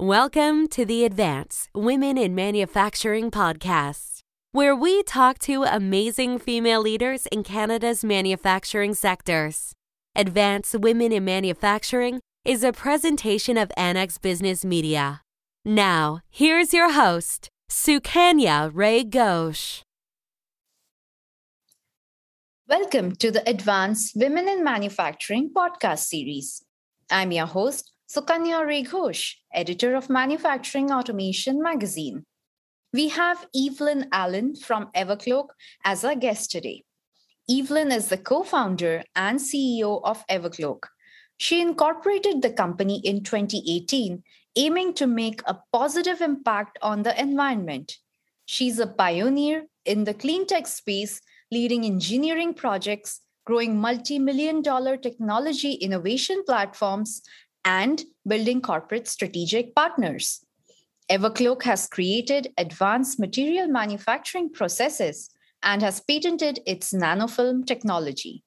Welcome to the Advance Women in Manufacturing podcast, where we talk to amazing female leaders in Canada's manufacturing sectors. Advance Women in Manufacturing is a presentation of Annex Business Media. Now, here's your host, Sukanya Ray Ghosh. Welcome to the Advanced Women in Manufacturing podcast series. I'm your host, Sukanya Ray Ghosh, editor of Manufacturing Automation magazine. We have Evelyn Allen from Evercloak as our guest today. Evelyn is the co founder and CEO of Evercloak. She incorporated the company in 2018, aiming to make a positive impact on the environment. She's a pioneer in the clean tech space, leading engineering projects, growing multi million dollar technology innovation platforms, and building corporate strategic partners. Evercloak has created advanced material manufacturing processes and has patented its nanofilm technology.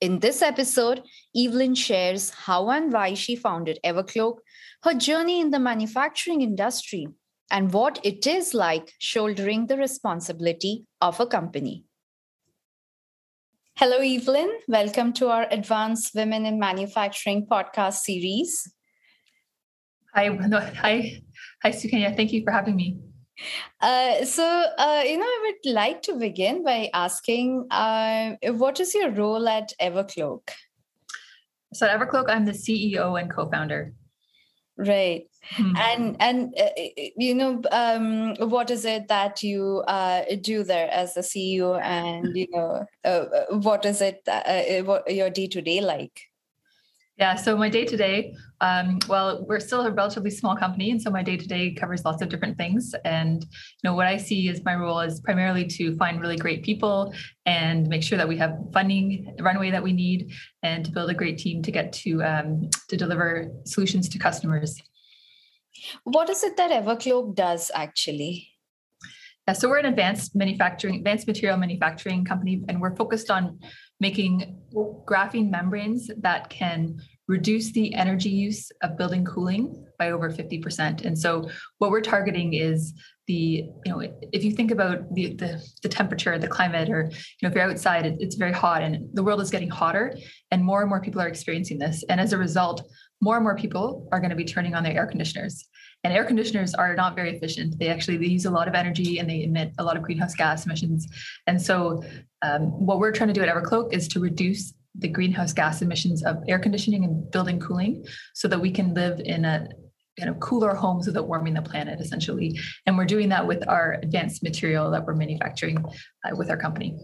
In this episode, Evelyn shares how and why she founded Evercloak, her journey in the manufacturing industry, and what it is like shouldering the responsibility of a company. Hello, Evelyn. Welcome to our Advanced Women in Manufacturing podcast series. Hi, no, hi, hi, Sukanya. Thank you for having me. Uh, so, uh, you know, I would like to begin by asking, uh, what is your role at Evercloak? So, at Evercloak, I'm the CEO and co-founder. Right. Hmm. And and uh, you know um, what is it that you uh, do there as the CEO, and you know uh, what is it that, what your day to day like? Yeah, so my day to day, well, we're still a relatively small company, and so my day to day covers lots of different things. And you know, what I see is my role is primarily to find really great people and make sure that we have funding runway that we need, and to build a great team to get to um, to deliver solutions to customers. What is it that Evercloak does actually? Yeah, so we're an advanced manufacturing, advanced material manufacturing company, and we're focused on making graphene membranes that can reduce the energy use of building cooling by over 50%. And so what we're targeting is the, you know, if you think about the the, the temperature, the climate, or you know, if you're outside, it, it's very hot and the world is getting hotter and more and more people are experiencing this. And as a result, more and more people are going to be turning on their air conditioners and air conditioners are not very efficient they actually they use a lot of energy and they emit a lot of greenhouse gas emissions and so um, what we're trying to do at evercloak is to reduce the greenhouse gas emissions of air conditioning and building cooling so that we can live in a kind of cooler homes without warming the planet essentially and we're doing that with our advanced material that we're manufacturing uh, with our company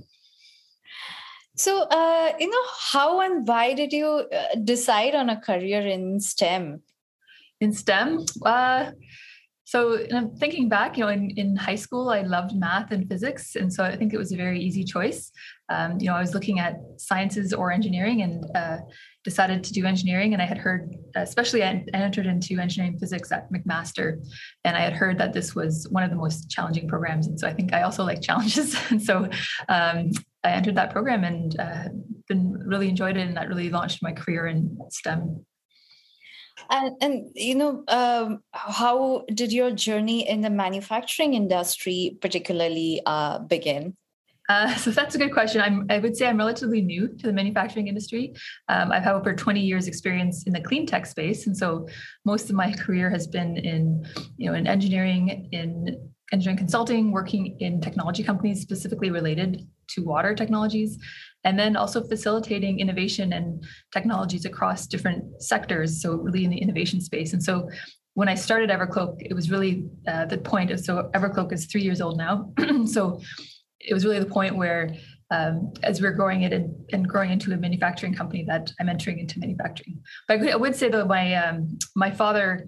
so, uh, you know, how and why did you uh, decide on a career in STEM? In STEM? Uh, so I'm thinking back, you know, in, in high school, I loved math and physics. And so I think it was a very easy choice. Um, you know, I was looking at sciences or engineering and uh, decided to do engineering. And I had heard, especially I entered into engineering physics at McMaster. And I had heard that this was one of the most challenging programs. And so I think I also like challenges. and so um, I entered that program and uh, been really enjoyed it, and that really launched my career in STEM. And, and you know, um, how did your journey in the manufacturing industry particularly uh, begin? Uh, so that's a good question. I'm, I would say I'm relatively new to the manufacturing industry. Um, I've had over 20 years experience in the clean tech space, and so most of my career has been in, you know, in engineering, in engineering consulting, working in technology companies specifically related to water technologies, and then also facilitating innovation and technologies across different sectors. So, really in the innovation space. And so, when I started Evercloak, it was really uh, the point of so Evercloak is three years old now. so, it was really the point where um, as we're growing it and, and, growing into a manufacturing company that I'm entering into manufacturing. But I, would say though my um, my father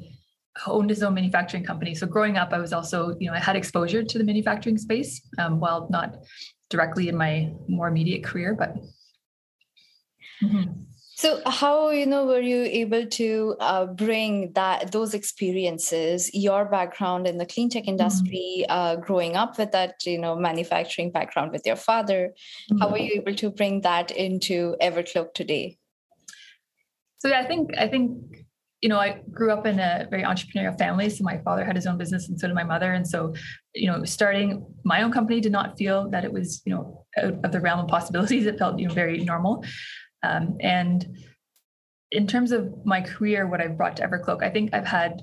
owned his own manufacturing company. So growing up, I was also, you know, I had exposure to the manufacturing space, um, while not directly in my more immediate career, but. Mm-hmm. So, how you know were you able to uh, bring that those experiences, your background in the clean tech mm-hmm. industry, mm-hmm. uh, growing up with that you know manufacturing background with your father, mm-hmm. how were you able to bring that into Evercloak today? So, yeah, I think I think you know, I grew up in a very entrepreneurial family. So my father had his own business and so did my mother. And so, you know, starting my own company did not feel that it was, you know, out of the realm of possibilities. It felt, you know, very normal. Um, and in terms of my career, what I've brought to Evercloak, I think I've had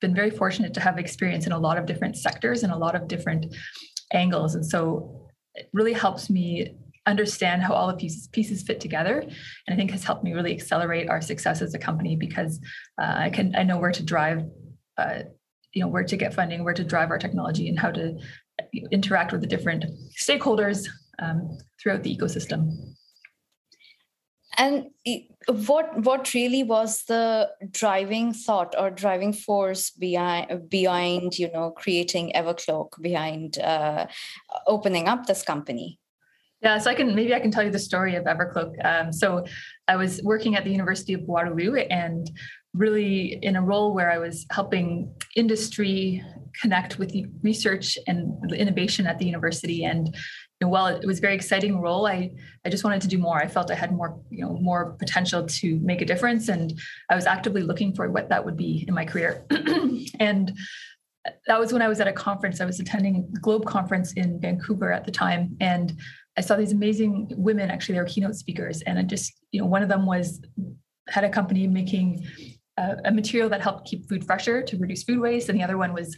been very fortunate to have experience in a lot of different sectors and a lot of different angles. And so it really helps me understand how all the pieces pieces fit together and i think has helped me really accelerate our success as a company because uh, i can i know where to drive uh, you know where to get funding where to drive our technology and how to interact with the different stakeholders um, throughout the ecosystem and what what really was the driving thought or driving force behind behind you know creating evercloak behind uh, opening up this company yeah, so I can maybe I can tell you the story of Evercloak. Um, so I was working at the University of Waterloo and really in a role where I was helping industry connect with the research and innovation at the university. And know, while it was a very exciting role, I I just wanted to do more. I felt I had more you know more potential to make a difference, and I was actively looking for what that would be in my career. and that was when I was at a conference. I was attending a Globe conference in Vancouver at the time, and I saw these amazing women. Actually, they were keynote speakers, and I just, you know, one of them was had a company making a, a material that helped keep food fresher to reduce food waste, and the other one was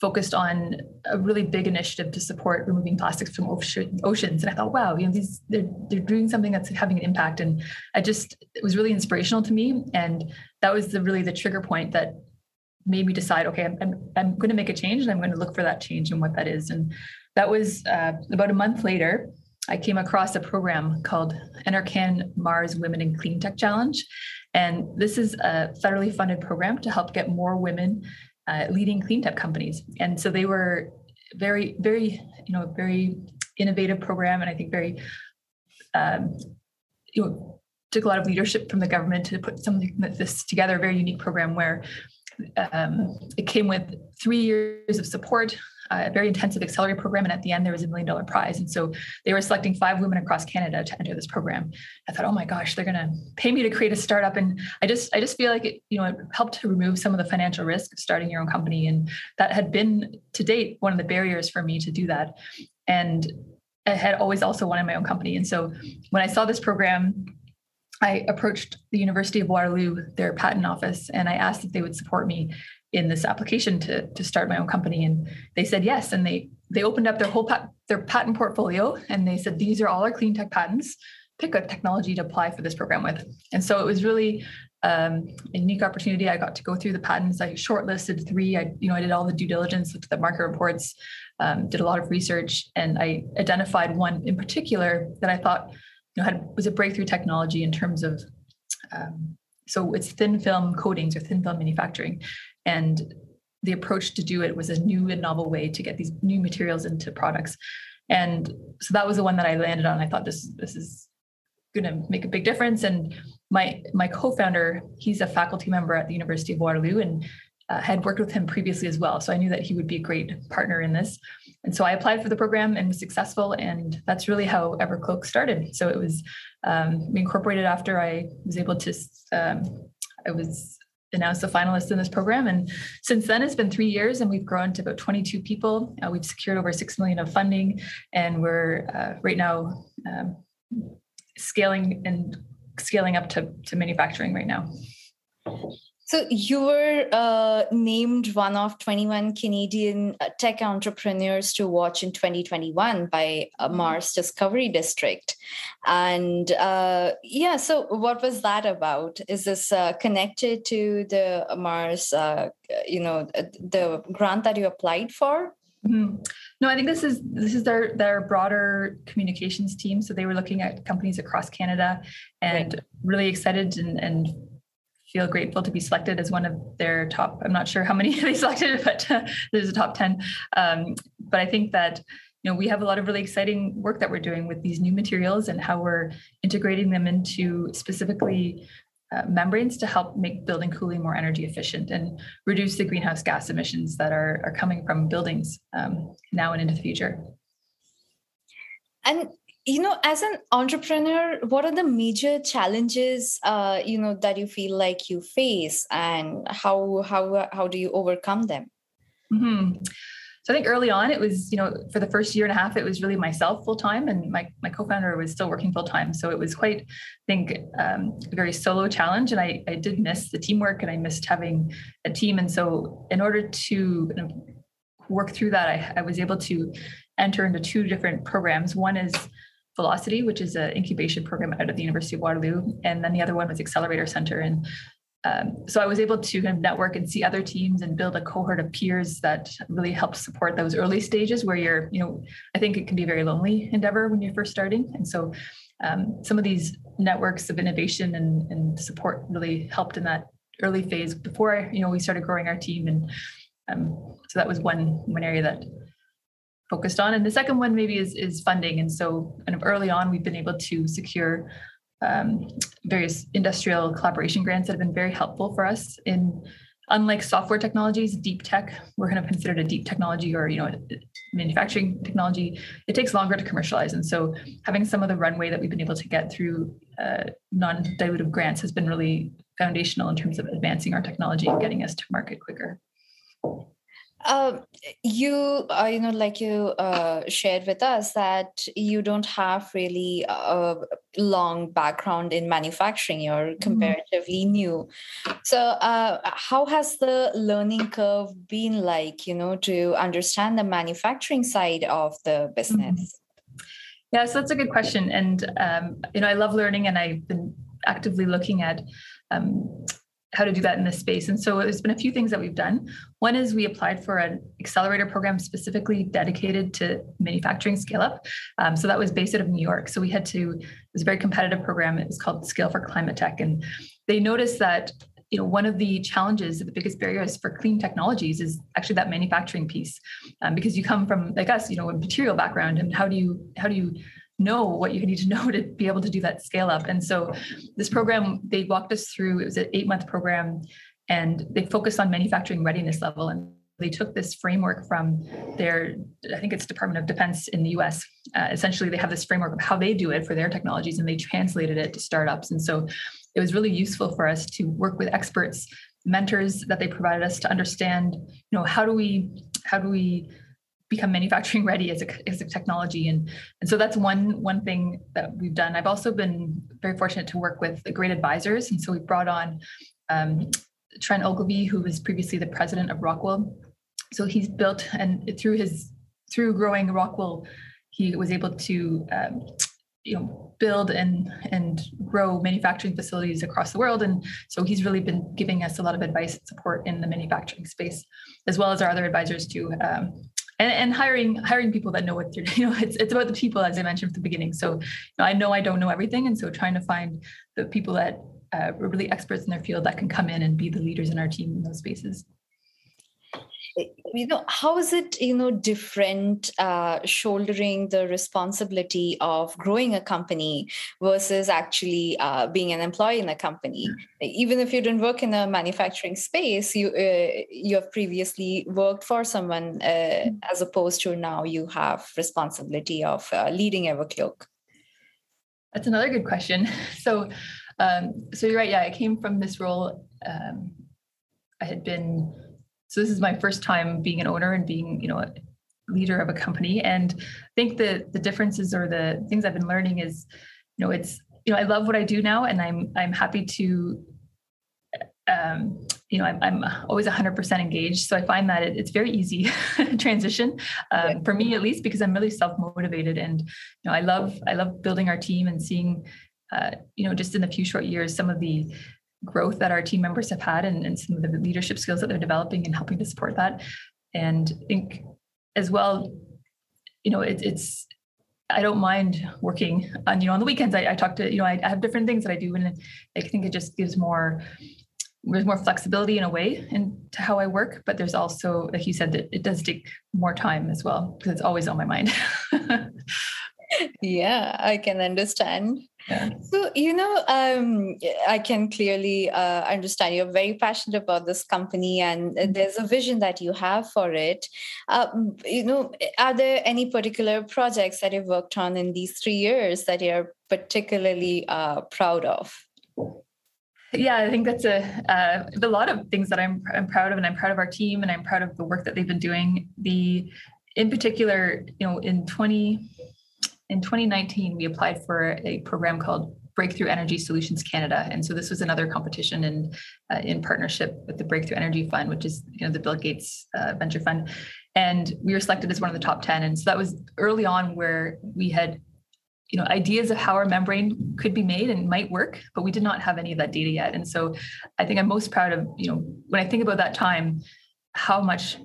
focused on a really big initiative to support removing plastics from ocean, oceans. And I thought, wow, you know, these they're they're doing something that's having an impact. And I just it was really inspirational to me. And that was the really the trigger point that made me decide, okay, I'm I'm, I'm going to make a change and I'm going to look for that change and what that is. And that was uh, about a month later. I came across a program called NRCan Mars Women in Clean Tech Challenge. And this is a federally funded program to help get more women uh, leading clean tech companies. And so they were very, very, you know, very innovative program. And I think very, um, you know, took a lot of leadership from the government to put something like this together, a very unique program where um, it came with three years of support a very intensive accelerator program, and at the end there was a million dollar prize. And so they were selecting five women across Canada to enter this program. I thought, oh my gosh, they're going to pay me to create a startup, and I just I just feel like it you know it helped to remove some of the financial risk of starting your own company, and that had been to date one of the barriers for me to do that. And I had always also wanted my own company, and so when I saw this program I approached the University of Waterloo, their patent office, and I asked if they would support me in this application to, to start my own company. And they said yes. And they they opened up their whole pat, their patent portfolio. And they said these are all our clean tech patents. Pick a technology to apply for this program with. And so it was really um, a unique opportunity. I got to go through the patents. I shortlisted three. I you know i did all the due diligence looked at the market reports um, did a lot of research. And i identified one in particular that i thought you know had was a breakthrough technology in terms of um, so it's thin film coatings or thin film manufacturing and the approach to do it was a new and novel way to get these new materials into products. And so that was the one that i landed on. I thought this this is going to make a big difference. And my my co-founder he's a faculty member at the university of waterloo and uh, had worked with him previously as well. So i knew that he would be a great partner in this. And so i applied for the program and was successful and that's really how evercloak started. So it was um, incorporated after i was able to um, i was announced the finalists in this program. And since then, it's been three years, and we've grown to about 22 people. Uh, we've secured over six million of funding, and we're uh, right now um, scaling and scaling up to, to manufacturing right now. So you were uh, named one of 21 Canadian uh, tech entrepreneurs to watch in 2021 by uh, mm-hmm. Mars Discovery District. And uh, yeah, so what was that about? Is this uh, connected to the Mars, uh, you know, the grant that you applied for? Mm-hmm. No, I think this is this is their their broader communications team. So they were looking at companies across Canada and right. really excited and, and feel grateful to be selected as one of their top. I'm not sure how many they selected, but uh, there's a top 10. Um, but I think that you know we have a lot of really exciting work that we're doing with these new materials and how we're integrating them into specifically uh, membranes to help make building cooling more energy efficient and reduce the greenhouse gas emissions that are, are coming from buildings um, now and into the future. And you know as an entrepreneur what are the major challenges uh, you know that you feel like you face and how how how do you overcome them? Mm-hmm. so i think early on it was you know for the first year and a half it was really myself full time and my, my co-founder was still working full time so it was quite i think um, a very solo challenge and I, I did miss the teamwork and i missed having a team. And so in order to work through that I, I was able to enter into two different programs. One is Velocity, which is an incubation program out of the University of Waterloo, and then the other one was Accelerator Center. And um, so I was able to kind of network and see other teams and build a cohort of peers that really helped support those early stages where you're, you know, I think it can be a very lonely endeavor when you're first starting. And so um, some of these networks of innovation and, and, support really helped in that early phase before, you know, we started growing our team. And um, so that was one one area that focused on. And the second one maybe is, is funding. And so kind of early on, we've been able to secure um, various industrial collaboration grants that have been very helpful for us in unlike software technologies, deep tech, we're kind of considered a deep technology or, you know, manufacturing technology, it takes longer to commercialize. And so having some of the runway that we've been able to get through uh, non-dilutive grants has been really foundational in terms of advancing our technology and getting us to market quicker. Um, you uh, you know like you uh, shared with us that you don't have really a long background in manufacturing you're mm-hmm. comparatively mm-hmm. new so uh, how has the learning curve been like you know to understand the manufacturing side of the mm-hmm. business mm-hmm. yeah so that's a good question and um, you know i love learning and i've been actively looking at um, how to do that in this space. And so there's been a few things that we've done. One is we applied for an accelerator program specifically dedicated to manufacturing scale up. Um, so that was based out of New York. So we had to, it was a very competitive program. It was called Scale for Climate Tech. And they noticed that you know one of the challenges the biggest barriers for clean technologies is actually that manufacturing piece um, because you come from like us you know a material background and how do you how do you know what you need to know to be able to do that scale up. And so this program, they walked us through, it was an eight month program and they focused on manufacturing readiness level. And they took this framework from their, I think it's Department of Defense in the US. Uh, essentially, they have this framework of how they do it for their technologies and they translated it to startups. And so it was really useful for us to work with experts mentors that they provided us to understand you know how do we how do we become manufacturing ready as a, as a technology. And and so that's one one thing that we've done. I've also been very fortunate to work with great advisors. And so we brought on um, trent ogilvie who was previously the president of rockwell. So he's built and through his through growing rockwell he was able to um, you know build and and grow manufacturing facilities across the world. And so he's really been giving us a lot of advice and support in the manufacturing space as well as our other advisors too um, and, and hiring hiring people that know what you're you know it's, it's about the people as i mentioned at the beginning. So you know, i know i don't know everything and so trying to find the people that uh, are really experts in their field that can come in and be the leaders in our team in those spaces you know how is it you know different uh, shouldering the responsibility of growing a company versus actually uh, being an employee in a company? Even if you didn't work in a manufacturing space you uh, you have previously worked for someone uh, mm. as opposed to now you have responsibility of uh, leading evercloak. That's another good question. So um, so you're right. Yeah i came from this role um, i had been so this is my first time being an owner and being, you know, a leader of a company. And I think the the differences or the things I've been learning is, you know, it's you know, I love what I do now, and I'm I'm happy to. Um, you know, I'm, I'm always 100% engaged. So I find that it, it's very easy transition um, yeah. for me, at least, because I'm really self-motivated. And, you know, I love, I love building our team and seeing, uh, you know, just in a few short years, some of the growth that our team members have had and, and some of the leadership skills that they're developing and helping to support that. And I think as well, you know, it, it's I don't mind working on, you know, on the weekends. I, I talk to, you know, I, I, have different things that I do, and I think it just gives more, there's more flexibility in a way into how I work. But there's also, like you said, that it does take more time as well because it's always on my mind. yeah, I can understand. Yeah. So, you know, um, I can clearly uh, understand you're very passionate about this company and mm-hmm. there's a vision that you have for it. Uh, you know, are there any particular projects that you've worked on in these three years that you're particularly uh, proud of? Yeah, I think that's a uh, a lot of things that I'm I'm proud of, and I'm proud of our team, and I'm proud of the work that they've been doing. The in particular, you know, in 20 in 2019, we applied for a program called Breakthrough Energy Solutions Canada, and so this was another competition in uh, in partnership with the Breakthrough Energy Fund, which is you know the Bill Gates uh, venture fund, and we were selected as one of the top 10. And so that was early on where we had you know ideas of how our membrane could be made and might work but we did not have any of that data yet. And so i think i'm most proud of you know when i think about that time how much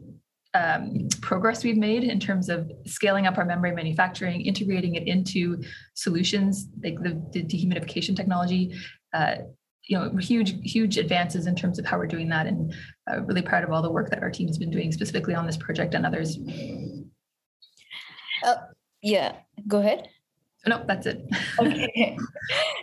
um, progress we've made in terms of scaling up our membrane manufacturing, integrating it into solutions like the, the dehumidification technology. Uh, you know, huge, huge advances in terms of how we're doing that, and uh, really proud of all the work that our team has been doing specifically on this project and others. Uh, yeah, go ahead. No, that's it. okay.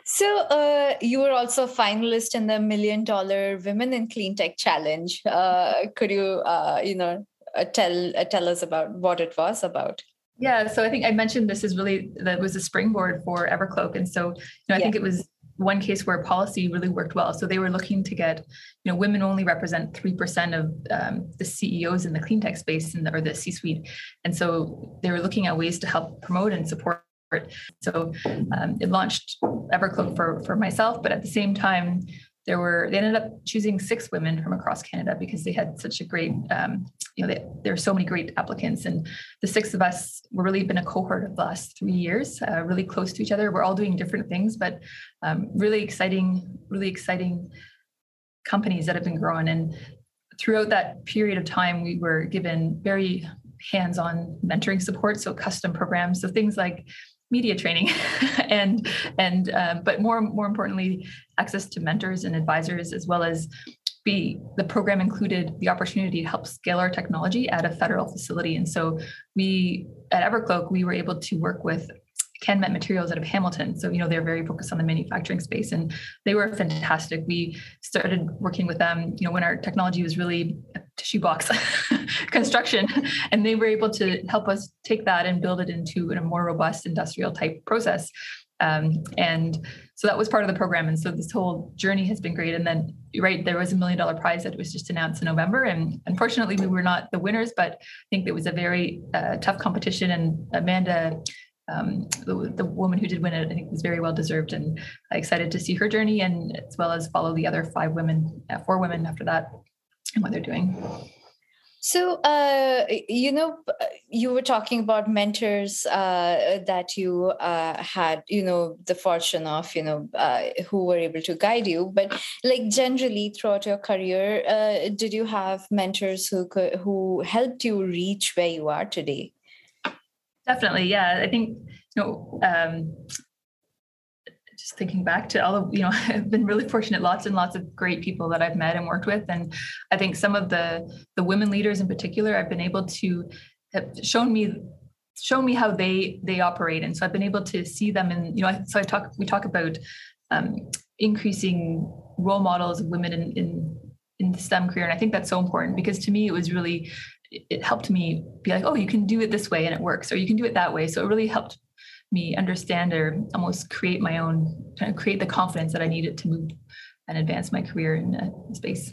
So uh, you were also a finalist in the Million Dollar Women in Clean Tech Challenge. Uh, could you, uh, you know, uh, tell uh, tell us about what it was about. Yeah, so I think I mentioned this is really that was a springboard for Evercloak, and so you know I yeah. think it was one case where policy really worked well. So they were looking to get, you know, women only represent three percent of um, the CEOs in the clean tech space in the, or the C-suite, and so they were looking at ways to help promote and support. So um, it launched Evercloak for for myself, but at the same time, there were they ended up choosing six women from across Canada because they had such a great um, you know they, there are so many great applicants. And the six of us were really been a cohort of the last three years uh, really close to each other. We're all doing different things but um, really exciting really exciting companies that have been growing. And throughout that period of time we were given very hands-on mentoring support so custom programs. So things like media training and and uh, but more more importantly access to mentors and advisors as well as be the program included the opportunity to help scale our technology at a federal facility and so we at evercloak we were able to work with CanMet Materials out of Hamilton. So, you know, they're very focused on the manufacturing space and they were fantastic. We started working with them, you know, when our technology was really tissue box construction. And they were able to help us take that and build it into a more robust industrial type process. Um, and so that was part of the program. And so this whole journey has been great. And then right there was a million dollar prize that was just announced in november. And unfortunately we were not the winners but i think it was a very uh, tough competition. And amanda um, the, the, woman who did win it, I think, was very well deserved, and excited to see her journey, and as well as follow the other five women, uh, four women after that and what they're doing. So, uh, you know, you were talking about mentors uh, that you uh, had, you know, the fortune of, you know, uh, who were able to guide you. But like generally throughout your career, uh, did you have mentors who could, who helped you reach where you are today? Definitely, yeah. I think you know um, just thinking back to all of you know i've been really fortunate lots and lots of great people that i've met and worked with and i think some of the the women leaders in particular i've been able to have shown me shown me how they they operate and so i've been able to see them and you know so i talk we talk about um, increasing role models of women in, in in the STEM career. And I think that's so important because to me, it was really, it helped me be like, oh, you can do it this way and it works, or you can do it that way. So it really helped me understand or almost create my own kind of create the confidence that I needed to move and advance my career in the space.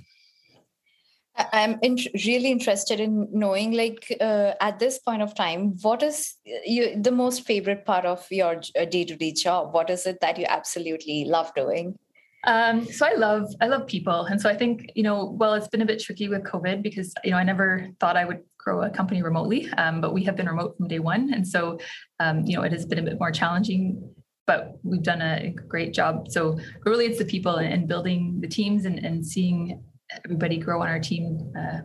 I'm in, really interested in knowing, like, uh, at this point of time, what is you, the most favorite part of your day to day job? What is it that you absolutely love doing? Um, so I love I love people, and so I think you know, well, it's been a bit tricky with COVID because you know I never thought I would grow a company remotely, um, but we have been remote from day one, and so um, you know it has been a bit more challenging. But we've done a great job. So really, it's the people and, building the teams and, and seeing everybody grow on our team, uh,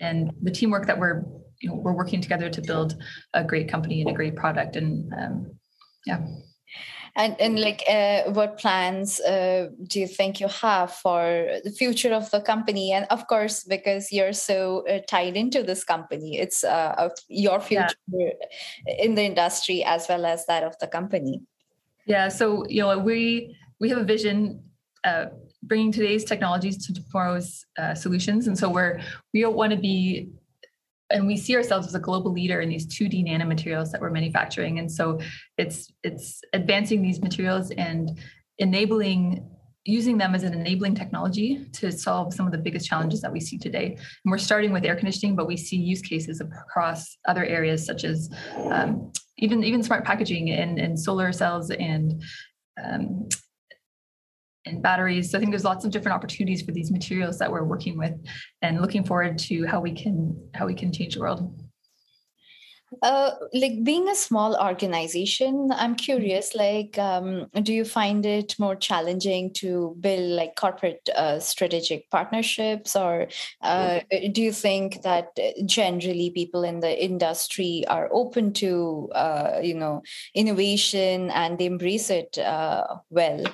and the teamwork that we're you know we're working together to build a great company and a great product, and um, yeah and and like uh, what plans uh, do you think you have for the future of the company? And of course because you're so uh, tied into this company it's uh, your future yeah. in the industry as well as that of the company. Yeah, so you know we we have a vision uh, bringing today's technologies to tomorrow's uh, solutions, and so we're we want to be and we see ourselves as a global leader in these 2D nanomaterials that we're manufacturing. And so it's it's advancing these materials and enabling using them as an enabling technology to solve some of the biggest challenges that we see today. And we're starting with air conditioning, but we see use cases across other areas such as um, even even smart packaging and, and solar cells and um, and batteries. So I think there's lots of different opportunities for these materials that we're working with and looking forward to how we can how we can change the world. Uh, like being a small organization, I'm curious. Like, um, do you find it more challenging to build like corporate uh, strategic partnerships, or uh, do you think that generally people in the industry are open to, uh, you know, innovation and they embrace it uh, well?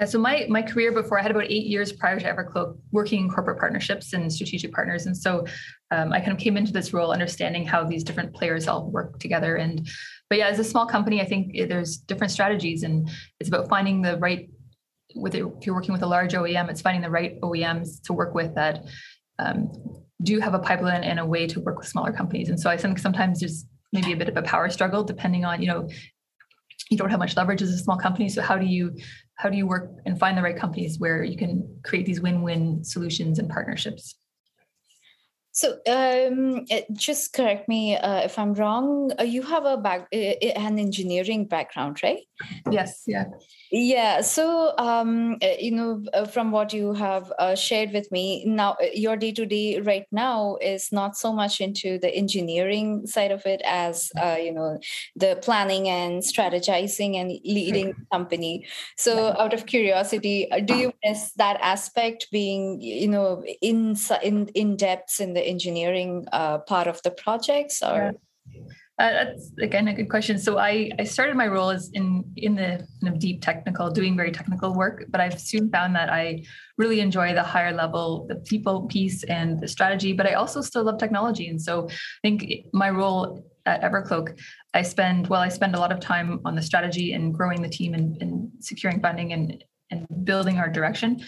Yeah, so my my career before I had about eight years prior to Evercloak working in corporate partnerships and strategic partners, and so um, I kind of came into this role understanding how these different players all work together. And but yeah, as a small company, I think there's different strategies, and it's about finding the right. With it, if you're working with a large OEM, it's finding the right OEMs to work with that um, do have a pipeline and a way to work with smaller companies. And so I think sometimes there's maybe a bit of a power struggle depending on you know you don't have much leverage as a small company so how do you how do you work and find the right companies where you can create these win-win solutions and partnerships so um, just correct me uh, if i'm wrong uh, you have a back uh, an engineering background right yes yeah yeah. So, um, uh, you know, uh, from what you have uh, shared with me now, uh, your day to day right now is not so much into the engineering side of it as, uh, you know, the planning and strategizing and leading the company. So, out of curiosity, do you miss that aspect being, you know, in in in depth in the engineering uh, part of the projects or? Yeah. Uh, that's again a good question. So I, I started my role as in in the kind of deep technical, doing very technical work, but I've soon found that I really enjoy the higher level, the people piece and the strategy. But I also still love technology, and so I think my role at Evercloak, I spend well, I spend a lot of time on the strategy and growing the team and, and securing funding and and building our direction.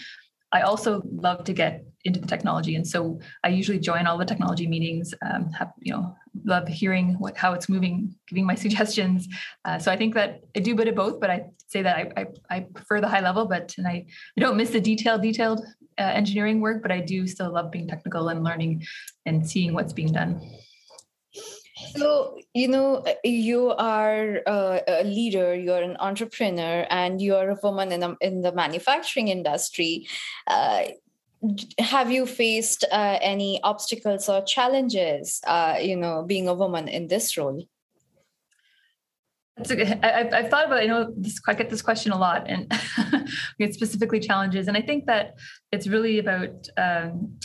I also love to get into the technology, and so I usually join all the technology meetings. Um, have you know love hearing what how it's moving, giving my suggestions. Uh, so I think that I do a bit of both, but I say that I I, I prefer the high level, but and I, I don't miss the detailed detailed uh, engineering work, but I do still love being technical and learning and seeing what's being done. So, you know, you are a leader, you're an entrepreneur, and you're a woman in, a, in the manufacturing industry. Uh, have you faced uh, any obstacles or challenges, uh, you know, being a woman in this role? I, I've thought about. I know this. I get this question a lot, and specifically challenges. And I think that it's really about um,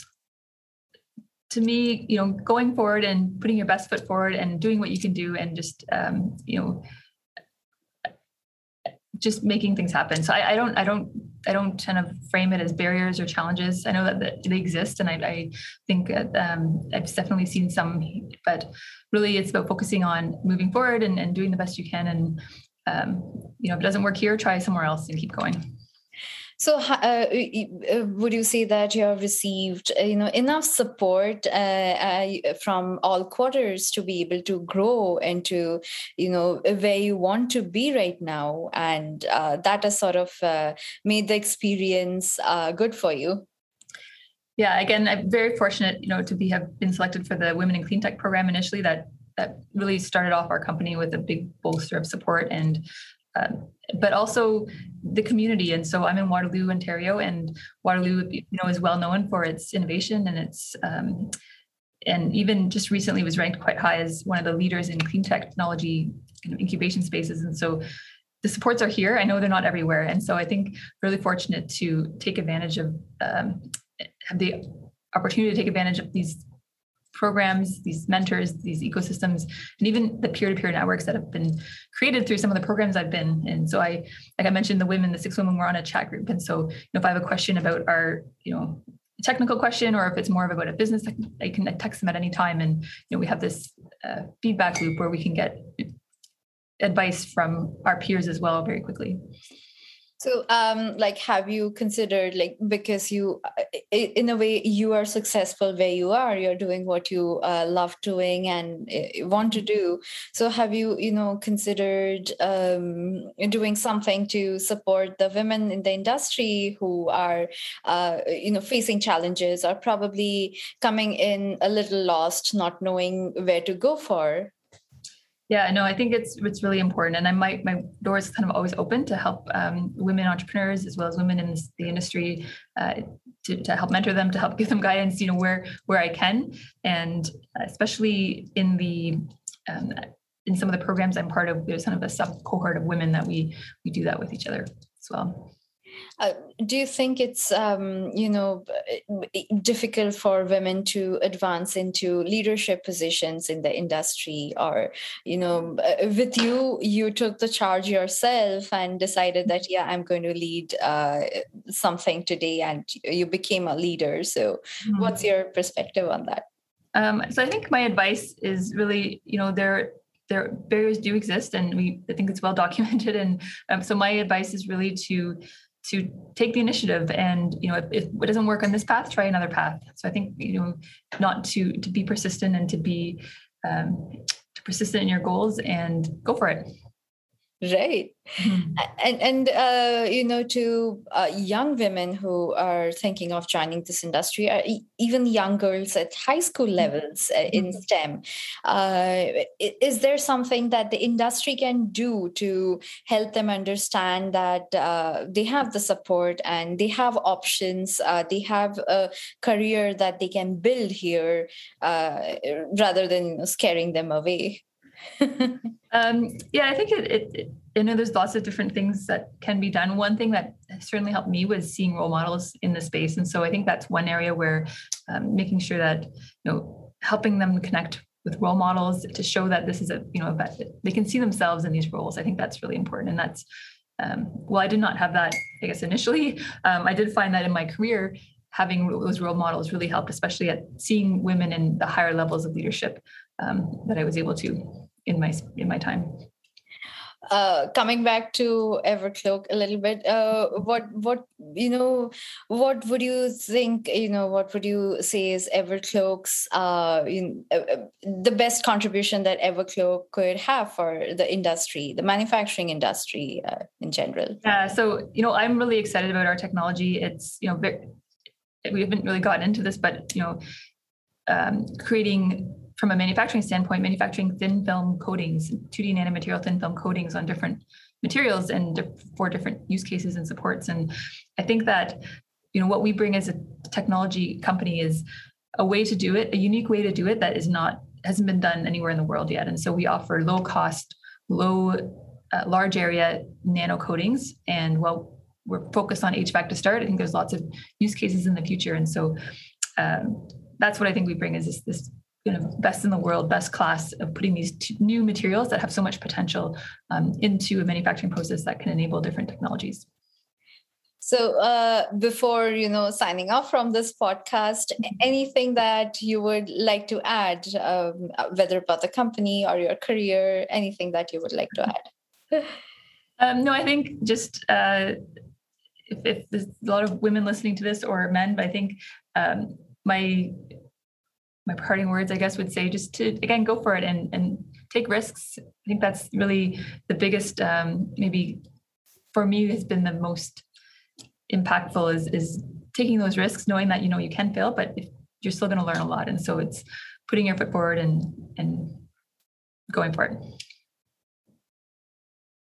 to me, you know, going forward and putting your best foot forward and doing what you can do and just, um, you know, just making things happen. So I, I, don't, I don't, I don't kind of frame it as barriers or challenges. I know that, they exist, and I, I think that, um, I've definitely seen some, but really, it's about focusing on moving forward and, and doing the best you can. And um, you know, if it doesn't work here, try somewhere else and keep going. So, uh, uh, would you say that you have received, uh, you know, enough support uh, uh, from all quarters to be able to grow into, you know, where you want to be right now, and uh, that has sort of made the experience good for you? Yeah, again, I'm very fortunate, you know, to be have been selected for the Women in Clean Tech program initially. That that really started off our company with a big bolster of support and um, but also the community. And so I'm in Waterloo, Ontario, and Waterloo, you know, is well known for its innovation and its um, and even just recently was ranked quite high as one of the leaders in clean technology incubation spaces. And so the supports are here. I know they're not everywhere, and so I think really fortunate to take advantage of um, have the opportunity to take advantage of these programs, these mentors, these ecosystems, and even the peer-to-peer networks that have been created through some of the programs I've been in. So I, like I mentioned, the women, the six women were on a chat group. And so, you know, if I have a question about our, you know, technical question or if it's more of about a business i can text them at any time and you know we have this uh, feedback loop where we can get advice from our peers as well very quickly. So, um, like, have you considered, like, because you, uh, in a way, you are successful where you are, you're doing what you uh, love doing and uh, want to do. So, have you, you know, considered um, doing something to support the women in the industry who are, uh, you know, facing challenges or probably coming in a little lost, not knowing where to go for? Yeah, no, I think it's it's really important, and I might my door is kind of always open to help um, women entrepreneurs as well as women in this, the industry uh, to, to help mentor them, to help give them guidance, you know, where where I can, and especially in the um, in some of the programs I'm part of, there's kind of a sub cohort of women that we we do that with each other as well. Uh, do you think it's um, you know difficult for women to advance into leadership positions in the industry, or you know, uh, with you, you took the charge yourself and decided that yeah, I'm going to lead uh, something today, and you became a leader. So, mm-hmm. what's your perspective on that? Um, so, I think my advice is really, you know, there there barriers do exist, and we I think it's well documented. And um, so, my advice is really to to take the initiative and you know if, if, it doesn't work on this path try another path. So i think you know not to to be persistent and to be um, to persistent in your goals and go for it right mm-hmm. and and uh, you know to uh, young women who are thinking of joining this industry or even young girls at high school mm-hmm. levels uh, in mm-hmm. stem uh, is there something that the industry can do to help them understand that uh, they have the support and they have options uh, they have a career that they can build here rather than scaring them away um, yeah, I think it, it, it, you know, there's lots of different things that can be done. One thing that certainly helped me was seeing role models in the space. And so I think that's one area where um, making sure that, you know, helping them connect with role models to show that this is a, you know, that they can see themselves in these roles. I think that's really important. And that's, um, well, I did not have that, I guess, initially. Um, I did find that in my career, having those role models really helped, especially at seeing women in the higher levels of leadership um, that I was able to in my in my time uh, coming back to Evercloak a little bit, uh, what what you know, what would you think? You know, what would you say is Evercloak's uh, know, uh, uh, the best contribution that Evercloak could have for the industry, the manufacturing industry uh, in general? Yeah, so you know, I'm really excited about our technology. It's you know, we haven't really gotten into this, but you know, um, creating from a manufacturing standpoint, manufacturing thin film coatings, 2D nanomaterial thin film coatings on different materials and for different use cases and supports. And I think that you know what we bring as a technology company is a way to do it, a unique way to do it that is not hasn't been done anywhere in the world yet. And so we offer low cost, low uh, large area nano coatings. And while we're focused on HVAC to start, I think there's lots of use cases in the future. And so um, that's what I think we bring is this, this kind of best in the world, best class of putting these new materials that have so much potential um, into a manufacturing process that can enable different technologies. So, uh, before you know, signing off from this podcast, anything that you would like to add, um, whether about the company or your career, anything that you would like to add? Um, no, I think just uh, if, if, there's a lot of women listening to this or men, but I think um, my my parting words, I guess, would say just to again go for it and and take risks. I think that's really the biggest, um, maybe for me, has been the most impactful is is taking those risks, knowing that you know you can fail, but you're still going to learn a lot. And so it's putting your foot forward and and going for it.